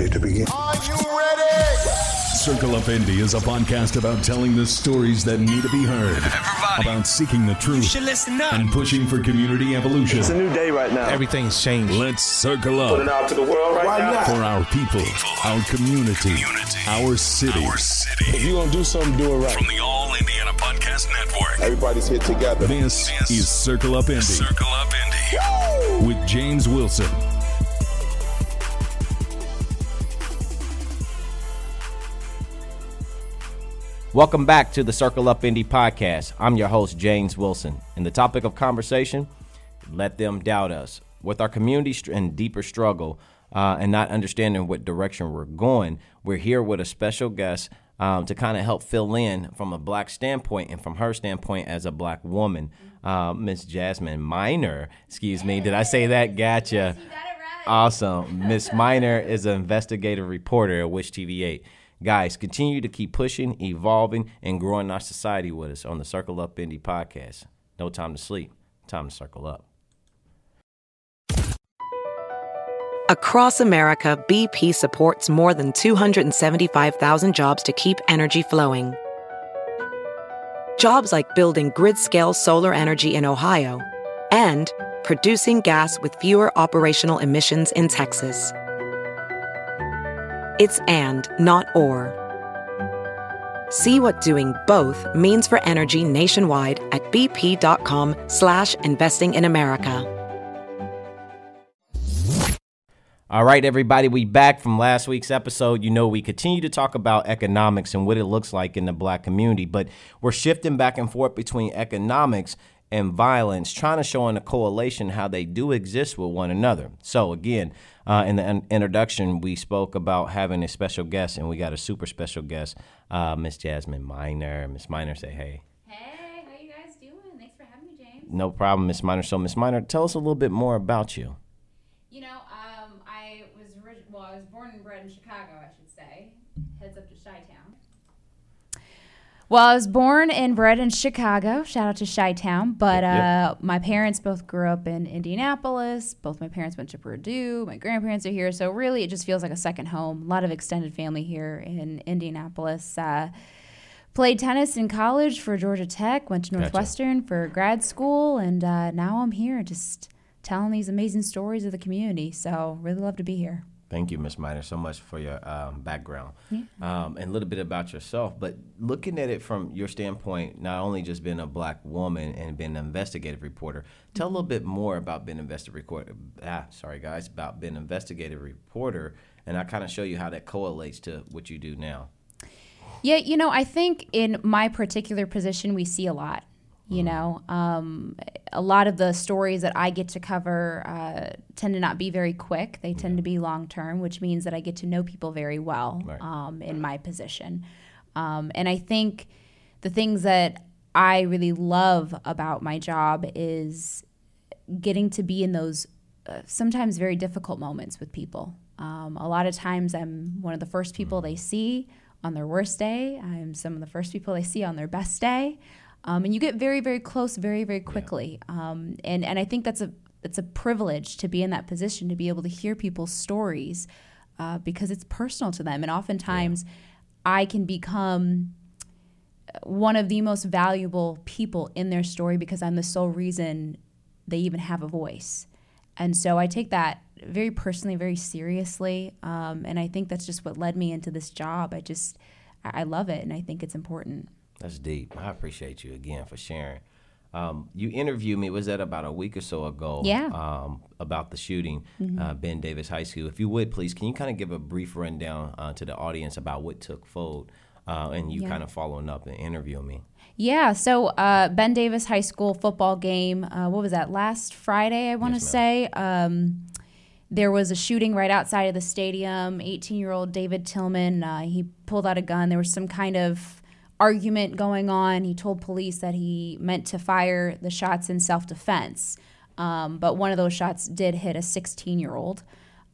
ready to begin. Are you ready? Circle Up Indy is a podcast about telling the stories that need to be heard, Everybody. about seeking the truth, should listen up. and pushing for community evolution. It's a new day right now. Everything's changed. Let's circle Putting up out to the world right, Why now. not? for our people, our community, Community. our city. Our city. If you're gonna do something, do it right. From the All Indiana Podcast Network. Everybody's here together. This This is Circle Up Indy Circle Up Indy. with James Wilson. Welcome back to the Circle Up Indy podcast. I'm your host, James Wilson. And the topic of conversation let them doubt us. With our community and deeper struggle uh, and not understanding what direction we're going, we're here with a special guest um, to kind of help fill in from a black standpoint and from her standpoint as a black woman. Uh, Miss Jasmin Minor, excuse me, did I say that? Gotcha. Awesome. Miss Minor is an investigative reporter at Wish TV 8. Guys, continue to keep pushing, evolving, and growing our society with us on the Circle Up Indy podcast. No time to sleep, time to circle up. Across America, BP supports more than 275,000 jobs to keep energy flowing. Jobs like building grid scale solar energy in Ohio and producing gas with fewer operational emissions in Texas. It's and, not or. See what doing both means for energy nationwide at bp.com slash investing in America. All right, everybody, we back from last week's episode. You know, we continue to talk about economics and what it looks like in the black community, but we're shifting back and forth between economics and violence, trying to show in a correlation how they do exist with one another. So, again, uh, in the in- introduction, we spoke about having a special guest, and we got a super special guest, uh, Miss Jasmin Minor. Miss Minor, say hey. Hey, how you guys doing? Thanks for having me, James. No problem, Miss Minor. So, Miss Minor, tell us a little bit more about you. You know, um, I was well, I was born and bred in Chicago, I should say. Heads up to Chi-Town. Well, I was born and bred in Chicago. Shout out to Chi-Town. But Yep, yep. uh, my parents both grew up in Indianapolis. Both my parents went to Purdue. My grandparents are here, so really, it just feels like a second home. A lot of extended family here in Indianapolis. Uh, played tennis in college for Georgia Tech. Went to Gotcha. Northwestern for grad school, and uh, now I'm here just telling these amazing stories of the community. So really love to be here. Thank you, Miss Minor, so much for your um, background um, and a little bit about yourself. But looking at it from your standpoint, not only just being a black woman and being an investigative reporter, tell a little bit more about being an investigative reporter. Ah, sorry, guys, about being an investigative reporter, and I kind of show you how that correlates to what you do now. Yeah, you know, I think in my particular position, we see a lot. You know, um, a lot of the stories that I get to cover uh, tend to not be very quick. They tend to be long term, which means that I get to know people very well Right. um, in my position. Um, and I think the things that I really love about my job is getting to be in those uh, sometimes very difficult moments with people. Um, a lot of times, I'm one of the first people they see on their worst day. I'm some of the first people they see on their best day, um, and you get very, very close, very, very quickly. Um, and and I think that's a it's a privilege to be in that position to be able to hear people's stories uh, because it's personal to them, and oftentimes, I can become one of the most valuable people in their story because I'm the sole reason they even have a voice. And so I take that very personally, very seriously. Um, and I think that's just what led me into this job. I just, I love it and I think it's important. That's deep. I appreciate you again for sharing. Um, you interviewed me, was that about a week or so ago? Yeah. Mm-hmm. Um, about the shooting, uh, Ben Davis High School. If you would, please, can you kind of give a brief rundown uh, to the audience about what took fold uh, and you Yeah. kind of following up and interviewing me? Yeah, so uh, Ben Davis High School football game. Uh, what was that? Last Friday, I want to Yes, say. Um, there was a shooting right outside of the stadium. 18-year-old David Tillman. Uh, he pulled out a gun. There was some kind of argument going on. He told police that he meant to fire the shots in self-defense, um, but one of those shots did hit a 16-year-old,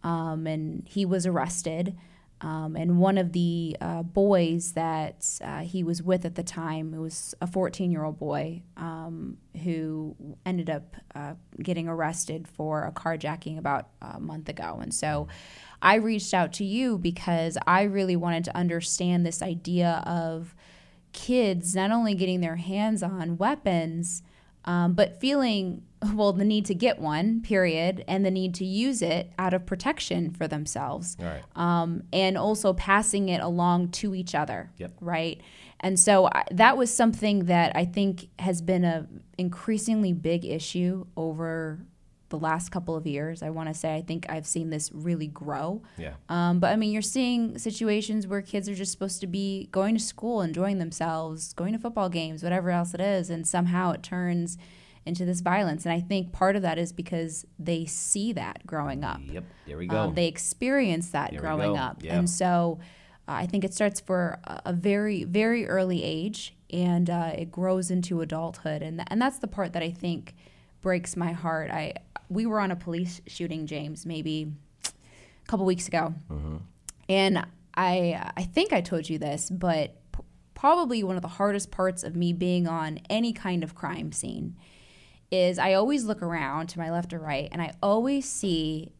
um, and he was arrested. Um, and one of the uh, boys that uh, he was with at the time, it was a 14 year old boy um, who ended up uh, getting arrested for a carjacking about a month ago. And so I reached out to you because I really wanted to understand this idea of kids not only getting their hands on weapons, um, but feeling well the need to get one period and the need to use it out of protection for themselves Right. um, and also passing it along to each other Yep. right and so I, that was something that i think has been a increasingly big issue over the last couple of years i want to say i think i've seen this really grow Yeah. um, but I mean, you're seeing situations where kids are just supposed to be going to school, enjoying themselves, going to football games, whatever else it is, and somehow it turns into this violence. And I think part of that is because they see that growing up. Yep. There we go. Um, they experience that There growing up. Yeah. And so uh, I think it starts for a, a very, very early age and uh, it grows into adulthood. And, th- and that's the part that I think breaks my heart. I We were on a police shooting, James, maybe a couple weeks ago. And I, I think I told you this, but p- probably one of the hardest parts of me being on any kind of crime scene is I always look around to my left or right, and I always see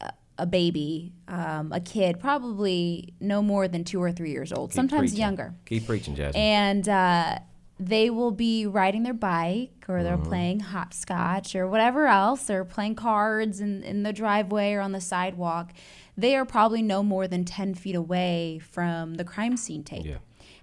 a, a baby, um, a kid, probably no more than two or three years old, Keep sometimes preaching. younger, Keep preaching, Jasmin. and uh, they will be riding their bike or they're playing hopscotch or whatever else, or playing cards in, in the driveway or on the sidewalk. They are probably no more than 10 feet away from the crime scene tape. Yeah.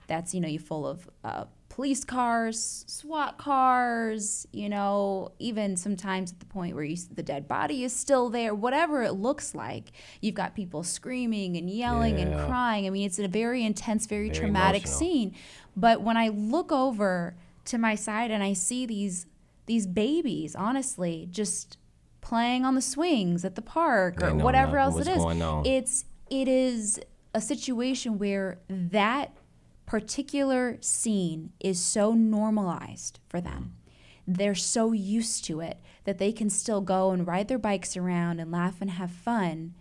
That's, you know, you full of uh, police cars, SWAT cars, you know, even sometimes at the point where you, the dead body is still there, whatever it looks like. You've got people screaming and yelling Yeah. and crying. I mean, it's a very intense, very, Very traumatic emotional. scene. But when I look over to my side and I see these these babies, honestly, just playing on the swings at the park or whatever else it is, it's it is a situation where that particular scene is so normalized for them. They're so used to it that they can still go and ride their bikes around and laugh and have fun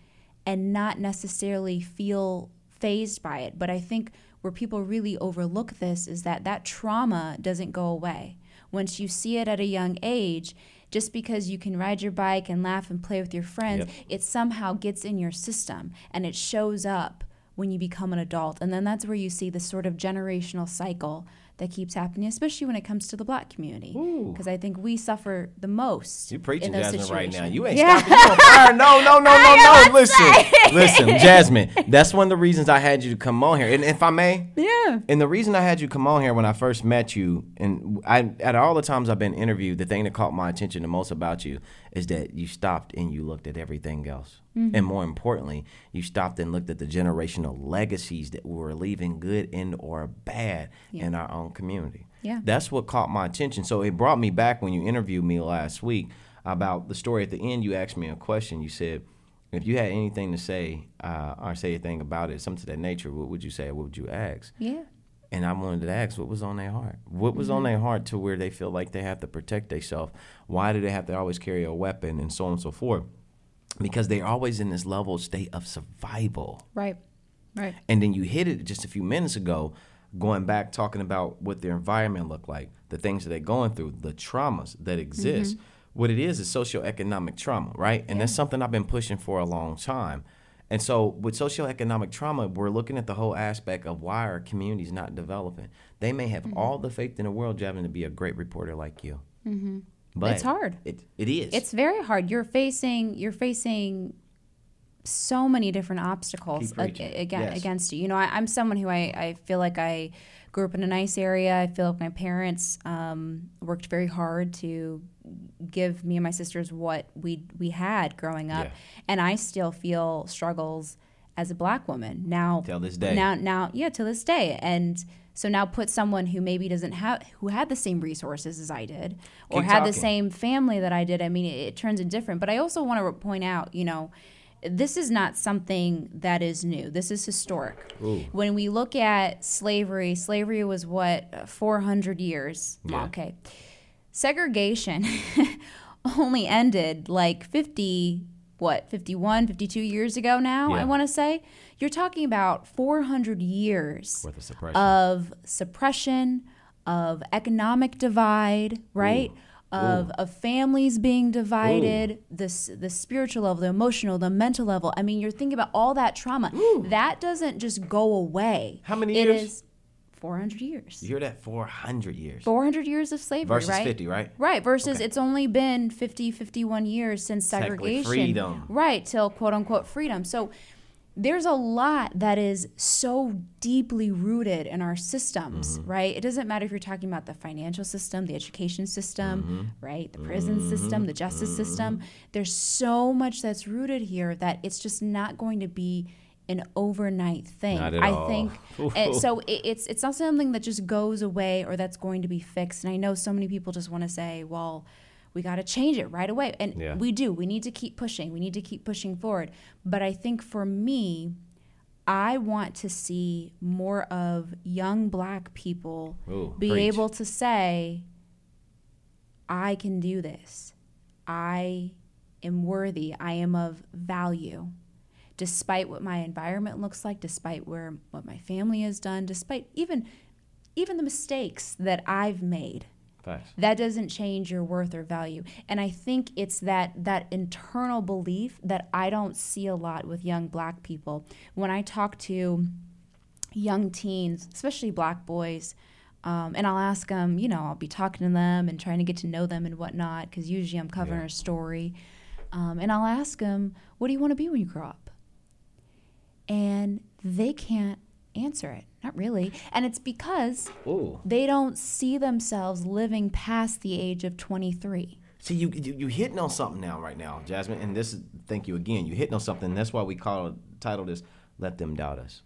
and not necessarily feel phased by it. But I think where people really overlook this is that that trauma doesn't go away. Once you see it at a young age, just because you can ride your bike and laugh and play with your friends, Yep. it somehow gets in your system and it shows up when you become an adult. And then that's where you see this sort of generational cycle that keeps happening, especially when it comes to the black community. Because I think we suffer the most. You preaching Jasmin right now. You ain't Yeah. stopping. Fire. No, no, no, no, no. Listen, listen, Jasmin. That's one of the reasons I had you to come on here. And if I may, Yeah. and the reason I had you come on here when I first met you, and I at all the times I've been interviewed, the thing that caught my attention the most about you is that you stopped and you looked at everything else, mm-hmm. and more importantly, you stopped and looked at the generational legacies that we were leaving, good and or bad, in our own community. Yeah. That's what caught my attention. So it brought me back when you interviewed me last week about the story at the end. You asked me a question. You said, if you had anything to say uh, or say anything about it, something to that nature, what would you say? What would you ask? Yeah. And I wanted to ask, what was on their heart? What was on their heart to where they feel like they have to protect themselves? Why do they have to always carry a weapon and so on and so forth? Because they're always in this level state of survival. Right. Right. And then you hit it just a few minutes ago, going back talking about what their environment looked like, the things that they're going through, the traumas that exist. What it is is socioeconomic trauma, right? And that's something I've been pushing for a long time. And so with socioeconomic trauma, we're looking at the whole aspect of why our communities not developing. They may have all the faith in the world, Jasmin, to be a great reporter like you. Mm-hmm. But It's hard. It, it is. It's very hard. You're facing you're facing so many different obstacles ag- Yes. against you. You know, I, I'm someone who I, I feel like I grew up in a nice area. I feel like my parents um, worked very hard to give me and my sisters what we we had growing up, Yeah. and I still feel struggles as a black woman now. Till this day. Now, now, yeah, to this day, and. So now put someone who maybe doesn't have who had the same resources as I did or Keep had the same family that I did. I mean, it, it turns in different. But I also want to point out, you know, this is not something that is new. This is historic. When we look at slavery, slavery was what 400 years. Yeah. Okay, segregation only ended like 50 what 51 52 years ago now i want to say you're talking about 400 years of suppression. of suppression of economic divide right of, of families being divided the, the spiritual level the emotional the mental level. I mean you're thinking about all that trauma. That doesn't just go away. How many It years? is 400 years. You hear that? 400 years. 400 years of slavery Versus right? 50, right? right versus it's only been 50 51 years since segregation. freedom. right till quote unquote freedom. So there's a lot that is so deeply rooted in our systems Mm-hmm. right it doesn't matter if you're talking about the financial system the education system Mm-hmm. right the prison system the justice system there's so much that's rooted here that it's just not going to be an overnight thing i all. think and so it, it's it's not something that just goes away or that's going to be fixed. And I know so many people just want to say, well, we got to change it right away, and Yeah. we do. We need to keep pushing. We need to keep pushing forward. But I think for me, I want to see more of young Black people Ooh, be preach. able to say, I can do this. I am worthy. I am of value despite what my environment looks like, despite where what my family has done, despite even even the mistakes that I've made. Facts. That doesn't change your worth or value. And I think it's that that internal belief that I don't see a lot with young black people. When I talk to young teens, especially black boys, um, and I'll ask them, you know, I'll be talking to them and trying to get to know them and whatnot, because usually I'm covering a story. Um, and I'll ask them, what do you want to be when you grow up? And they can't answer it. Not really. And it's because Ooh. they don't see themselves living past the age of 23. See, you, you you hitting on something now, right now, Jasmin. And this is thank you again. You hitting on something. That's why we call title this "Let Them Doubt Us,"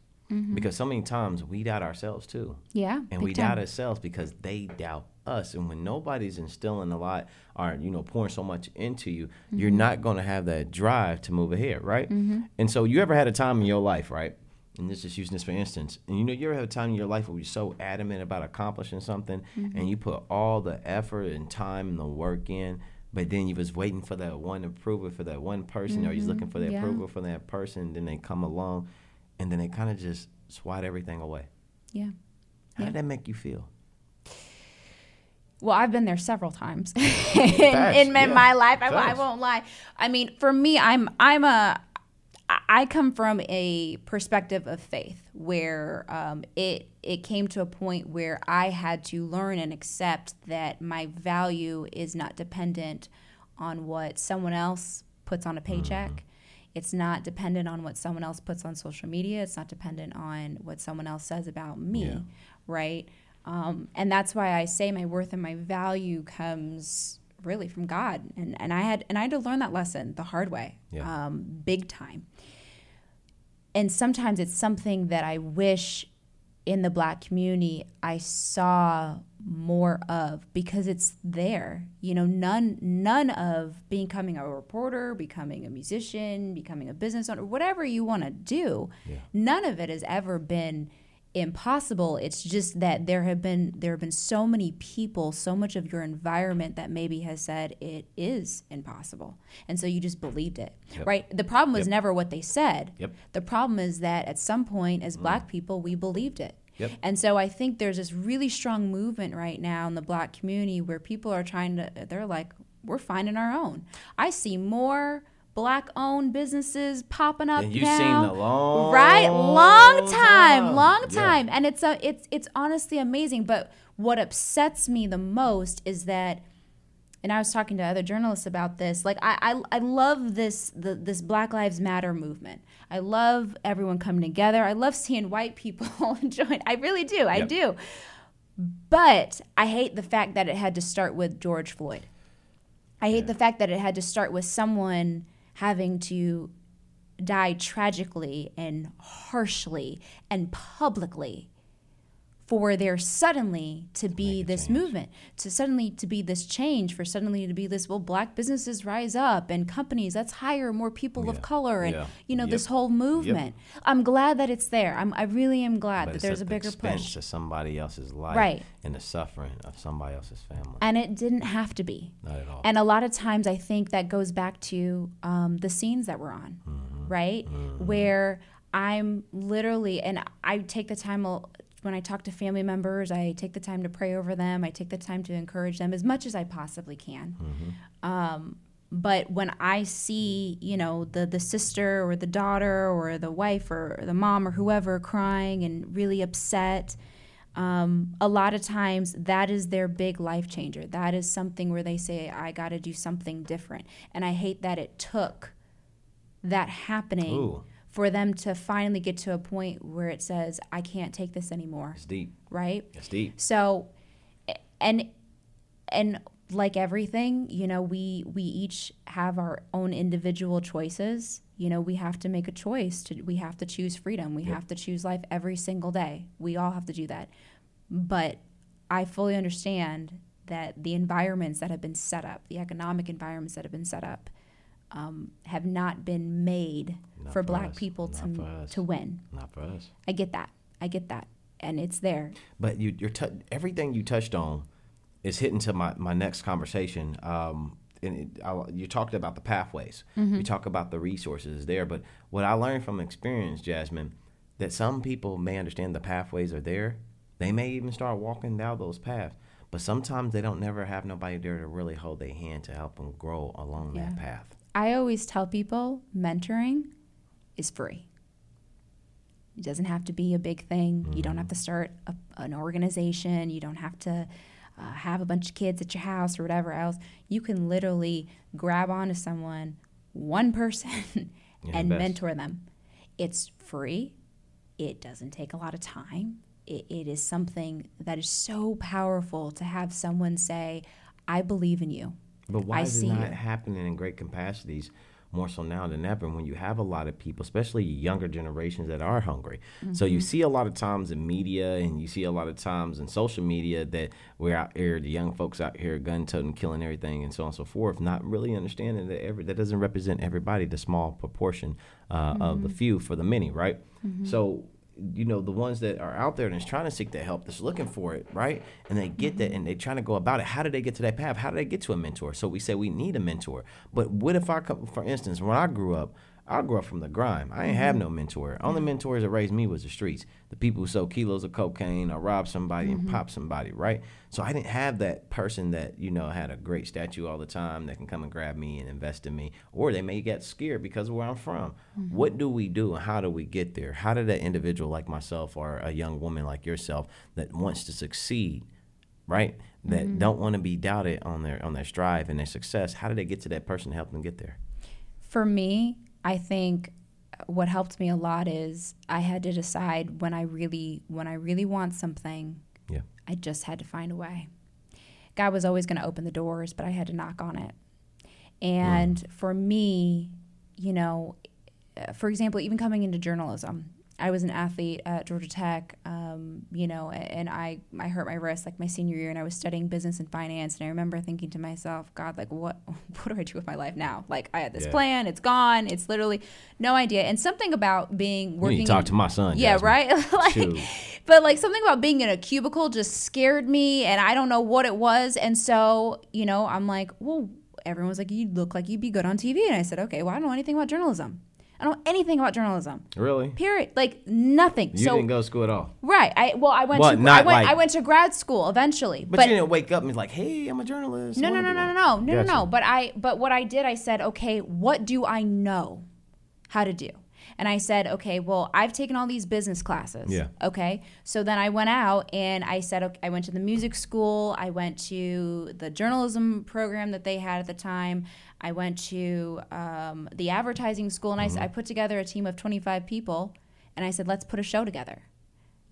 because so many times we doubt ourselves too. Yeah. and we time. doubt ourselves because they doubt us. And when nobody's instilling a lot or you know pouring so much into you, you're Mm-hmm. not going to have that drive to move ahead, right? And so, you ever had a time in your life, right? And this is using this for instance. And you know, you ever have a time in your life where you're so adamant about accomplishing something, Mm-hmm. and you put all the effort and time and the work in. But then you was waiting for that one approval for that one person, or you're looking for that Mm-hmm. Yeah. approval from that person. Then they come along, and then they kind of just swat everything away. Yeah. How Yeah. did that make you feel? Well, I've been there several times in, in my- yeah. my life. I, I won't lie. I mean, for me, I'm I'm a I- come from a perspective of faith where um, it it came to a point where I had to learn and accept that my value is not dependent on what someone else puts on a paycheck. It's not dependent on what someone else puts on social media. It's not dependent on what someone else says about me, Yeah. right? Um, and that's why I say my worth and my value comes really from God. And, and I had and I had to learn that lesson the hard way, Yeah. um, big time. And sometimes it's something that I wish in the black community I saw more of because it's there. You know, none none of becoming a reporter, becoming a musician, becoming a business owner, whatever you want to do, none of it has ever been impossible. It's just that there have been there have been so many people, so much of your environment that maybe has said it is impossible. And so you just believed it. Right? The problem was never what they said. Yep. Mm. The problem is that at some point as black people we believed it. Yep. And so I think there's this really strong movement right now in the black community where people are trying to they're like we're finding our own. I see more black owned businesses popping up Than you've now. seen a long right long time, time. long Yeah. time and it's a, it's it's honestly amazing but what upsets me the most is that and I was talking to other journalists about this. Like I, I, I love this the, this Black Lives Matter movement. I love everyone coming together. I love seeing white people join. I really do. I Yep. do. But I hate the fact that it had to start with George Floyd. I hate the fact that it had to start with someone having to die tragically and harshly and publicly for there suddenly to be this movement, to suddenly to be this change, for suddenly to be this well, black businesses rise up and companies let's hire more people of color and Yeah. you know Yep. this whole movement. I'm glad that it's there. I'm, I really am glad But that there's a bigger push, of somebody else's life Right. and the suffering of somebody else's family. and it didn't have to be. Not at all. And a lot of times, I think that goes back to um, the scenes that we're on, Mm-hmm. right? Where I'm literally, and I take the time when I talk to family members, I take the time to pray over them. I take the time to encourage them as much as I possibly can. Mm-hmm. Um, but when I see, you know, the the sister or the daughter or the wife or the mom or whoever crying and really upset, um, a lot of times that is their big life changer. That is something where they say, I got to do something different. And I hate that it took that happening Ooh. For them to finally get to a point where it says, I can't take this anymore. it's deep. Right? It's deep. So, and and like everything, you know, we we each have our own individual choices. You know, we have to make a choice. To we have to choose freedom. We have to choose life every single day. We all have to do that. But I fully understand that the environments that have been set up, the economic environments that have been set up, um, have not been made Not for for Black us. people Not to to win. Not for us. I get that. I get that, and it's there. But you, you're tou everything you touched on is hitting to my, my next conversation. Um, and it, I, you talked about the pathways. You talk about the resources there. But what I learned from experience, Jasmin, that some people may understand the pathways are there. They may even start walking down those paths. But sometimes they don't never have nobody there to really hold their hand to help them grow along that path. I always tell people mentoring is free. It doesn't have to be a big thing. You don't have to start a, an organization. You don't have to uh, have a bunch of kids at your house or whatever else. You can literally grab onto someone, one person, and invest. mentor them. It's free. It doesn't take a lot of time. It, it is something that is so powerful to have someone say, I believe in you. But why I is it not you. happening in great capacities more so now than ever when you have a lot of people, especially younger generations that are hungry? So Mm-hmm. you see a lot of times in media and you see a lot of times in social media that we're out here, the young folks out here gun toting, killing everything and so on and so forth, not really understanding that every that doesn't represent everybody, the small proportion uh, of Mm-hmm. the few for the many, right? So you know the ones that are out there and is trying to seek that help that's looking for it right? And they get that mm-hmm. and they're trying to go about it. How do they get to that path? How do they get to a mentor? So we say we need a mentor. But what if i come for instance when i grew up I grew up from the grime. I ain't have no mentor. Only mm-hmm. mentors that raised me was the streets. The people who sold kilos of cocaine or robbed somebody and mm-hmm. pop somebody, right? So I didn't have that person that, you know, had a great statue all the time that can come and grab me and invest in me. Or they may get scared because of where I'm from. Mm-hmm. What do we do and how do we get there? How did that individual like myself or a young woman like yourself that wants to succeed, right? That don't want to be doubted on their on their strive and their success, how do they get to that person to help them get there? For me, I think what helped me a lot is I had to decide when I really when I really want something, Yeah. I just had to find a way. God was always going to open the doors, but I had to knock on it. Mm. And for me, you know, for example, even coming into journalism, I was an athlete at Georgia Tech, um, you know, and I, I hurt my wrist like my senior year, and I was studying business and finance. And I remember thinking to myself, God, like, what, what do I do with my life now? Like, I had this Yeah. plan, it's gone, it's literally no idea. And something about being You working. to talk to my son. Yeah, Jasmin. right. like, Shoot. but like something about being in a cubicle just scared me, and I don't know what it was. And so, you know, I'm like, well, everyone's like, you look like you'd be good on TV, and I said, okay, well, I don't know anything about journalism. I don't know anything about journalism. Really? Period. Like nothing. You so didn't go to school at all. right. I well, I went But to I not went like- I went to grad school eventually, But, you didn't wake up and be like, hey, I'm a journalist. no, I no, no, no, no, no, no, no, Gotcha. no. But I, but what I did, I said, okay, what do I know how to do? And I said, okay, well, I've taken all these business classes. Yeah. Okay. So then I went out and I said, okay, I went to the music school. I went to the journalism program that they had at the time. I went to um, the advertising school and I put together a team of 25 people and I said, let's put a show together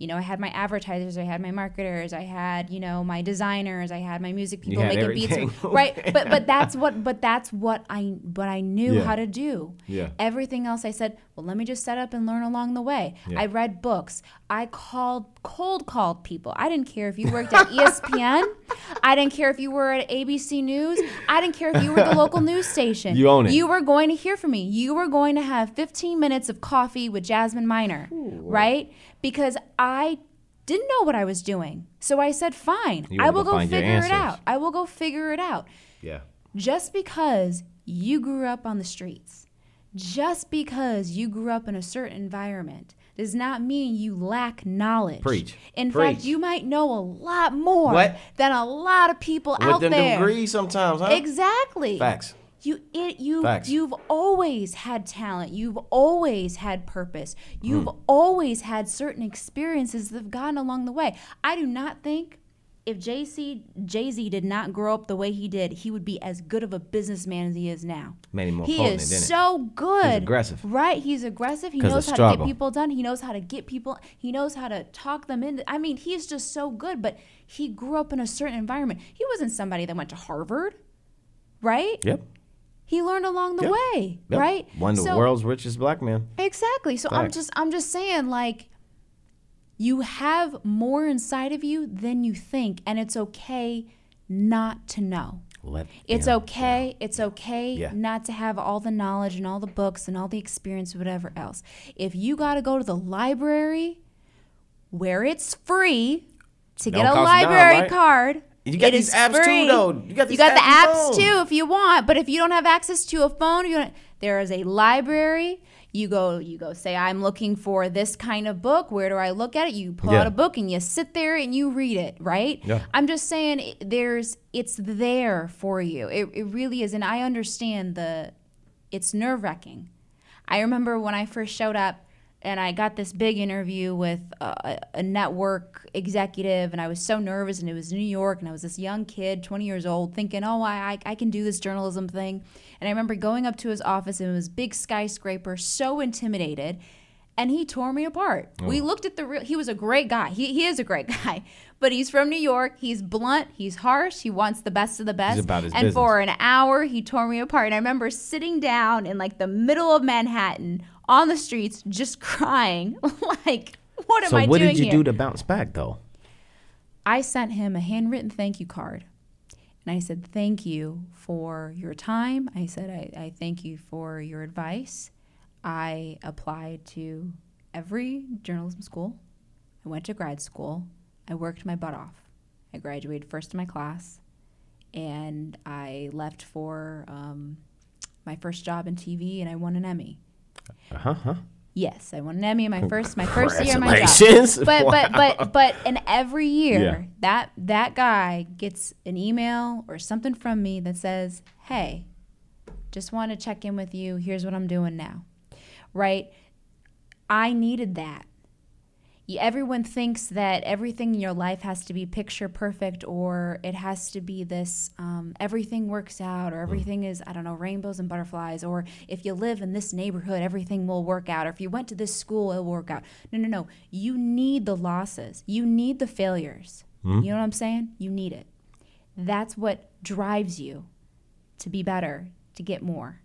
you know, I had my advertisers, I had my marketers, I had, you know, my designers, I had my music people making everything. beats, right? But but that's what but that's what I what I knew Yeah. how to do. Yeah. Everything else I said, well, let me just set up and learn along the way. Yeah. I read books. I called cold called people. I didn't care if you worked at ESPN. I didn't care if you were at ABC News. I didn't care if you were the local news station. You own it. You were going to hear from me. You were going to have 15 minutes of coffee with Jasmin Minor, right? Because I didn't know what I was doing. So I said, fine, I will go go figure it out. I will go figure it out Yeah. just because you grew up on the streets, just because you grew up in a certain environment, does not mean you lack knowledge. Preach. In Preach. fact, you might know a lot more What? than a lot of people With out them there. degrees sometimes, huh? Exactly. Facts. You it you Facts. you've always had talent. You've always had purpose. You've Hmm. always had certain experiences that have gotten along the way. I do not think if JC Jay Z did not grow up the way he did, he would be as good of a businessman as he is now. Made him more he potent, is so good. aggressive. right? He's aggressive. He knows how to get people done. He knows how to get people. He knows how to talk them into. I mean, he's just so good. But he grew up in a certain environment. He wasn't somebody that went to Harvard, right? Yep. He learned along the Yep. way, Yep. right? One of the world's richest black men. Exactly. So I'm just I'm just saying like you have more inside of you than you think and it's okay not to know. Let It's okay. It's okay Yeah. not to have all the knowledge and all the books and all the experience, whatever else. If you got to go to the library where it's free to get a cost a dime, library right? card, You got it these is apps too, though. You got these the apps apps on. too if you want. But if you don't have access to a phone, you there is a library. You go, you go. Say, I'm looking for this kind of book. Where do I look at it? You pull Yeah. out a book and you sit there and you read it. Right? Yeah. I'm just saying, it- there's, it's there for you. It, it really is, and I understand the, it's nerve wracking. I remember when I first showed up and I got this big interview with a, a network executive, and I was so nervous, and it was New York, and I was this young kid, 20 years old, thinking, oh, I, I, can do this journalism thing. And I remember going up to his office, and it was big skyscraper, so intimidated. And he tore me apart. Oh. We Oh. looked at the real. He was a great guy. He, he is a great guy, but he's from New York. He's blunt. He's harsh. He wants the best of the best. about his and business. for an hour, he tore me apart. And I remember sitting down in like the middle of Manhattan on the streets, just crying, like, "What am So I what doing did you here?" do to bounce back though? I sent him a handwritten thank you card. And I said, Thank you for your time. I said, I, I thank you for your advice. I applied to every journalism school. I went to grad school. I worked my butt off. I graduated first in my class. And I left for um, my first job in TV and I won an Emmy. Uh huh. Yes, I won an Emmy in my first my first year my job. But but but but and every year Yeah. that that guy gets an email or something from me that says, "Hey, just want to check in with you. Here's what I'm doing now." Right? I needed that. Everyone thinks that everything in your life has to be picture perfect or it has to be this um, everything works out or everything is, I don't know, rainbows and butterflies or if you live in this neighborhood, everything will work out or if you went to this school, it'll work out. No, no, no. You need the losses, you need the failures. You know what I'm saying? You need it. That's what drives you to be better, to get more.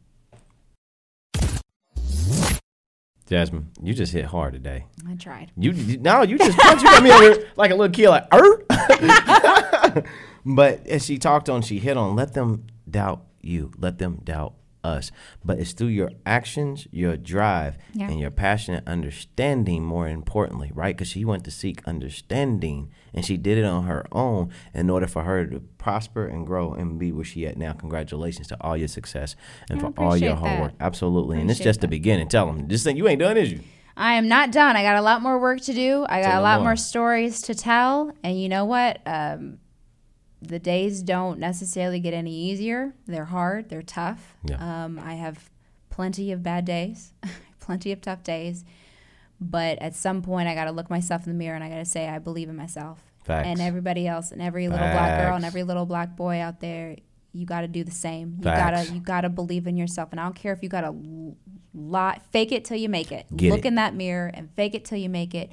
Jasmin, you just hit hard today. I tried. You, you no, you just punched. You got me over like a little kid, like er. but as she talked on, she hit on let them doubt you, let them doubt us. But it's through your actions, your drive, Yeah. and your passionate understanding. More importantly, right? Because she went to seek understanding, and she did it on her own in order for her to prosper and grow and be where she at now. Congratulations to all your success and I for all your hard work. Absolutely, and it's just the beginning. Tell them this thing you ain't done, is you? I am not done. I got a lot more work to do. I got Say a lot more. more stories to tell. And you know what? Um, the days don't necessarily get any easier. They're hard. They're tough. Yeah. Um, I have plenty of bad days, plenty of tough days. But at some point, I got to look myself in the mirror and I got to say, I believe in myself. Facts. And everybody else, and every little black girl and every little black boy out there, you got to do the same. You gotta, you gotta believe in yourself. And I don't care if you gotta lie, fake it till you make it. Get look it. in that mirror and fake it till you make it.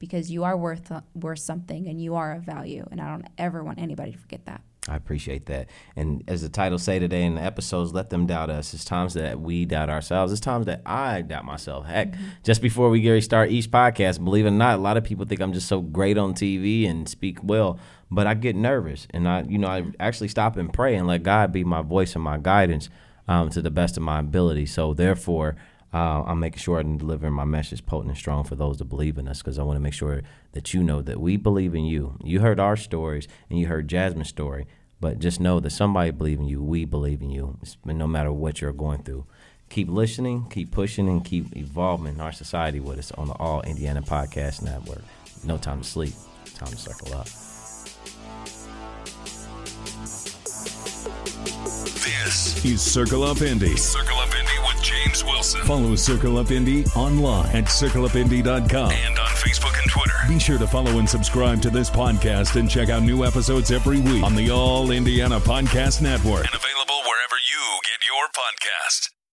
Because you are worth worth something and you are of value. And I don't ever want anybody to forget that. I appreciate that. And as the title say today in the episodes, let them doubt us. It's times that we doubt ourselves. It's times that I doubt myself. Heck, just before we Gary start each podcast, believe it or not, a lot of people think I'm just so great on TV and speak well, but I get nervous and I, you know, I actually stop and pray and let God be my voice and my guidance um, to the best of my ability. So therefore, uh, I'm making sure I'm delivering my message potent and strong for those that believe in us because I want to make sure that you know that we believe in you. You heard our stories and you heard Jasmin's story, but just know that somebody believes in you. We believe in you, no matter what you're going through. Keep listening, keep pushing, and keep evolving our society with us on the All Indiana Podcast Network. No time to sleep, time to circle up. This is Circle Up Indy. Circle Up Indy with James Wilson. Follow Circle Up Indy online at circleupindy.com and on Facebook and Twitter. Be sure to follow and subscribe to this podcast and check out new episodes every week on the All Indiana Podcast Network. And available wherever you get your podcast.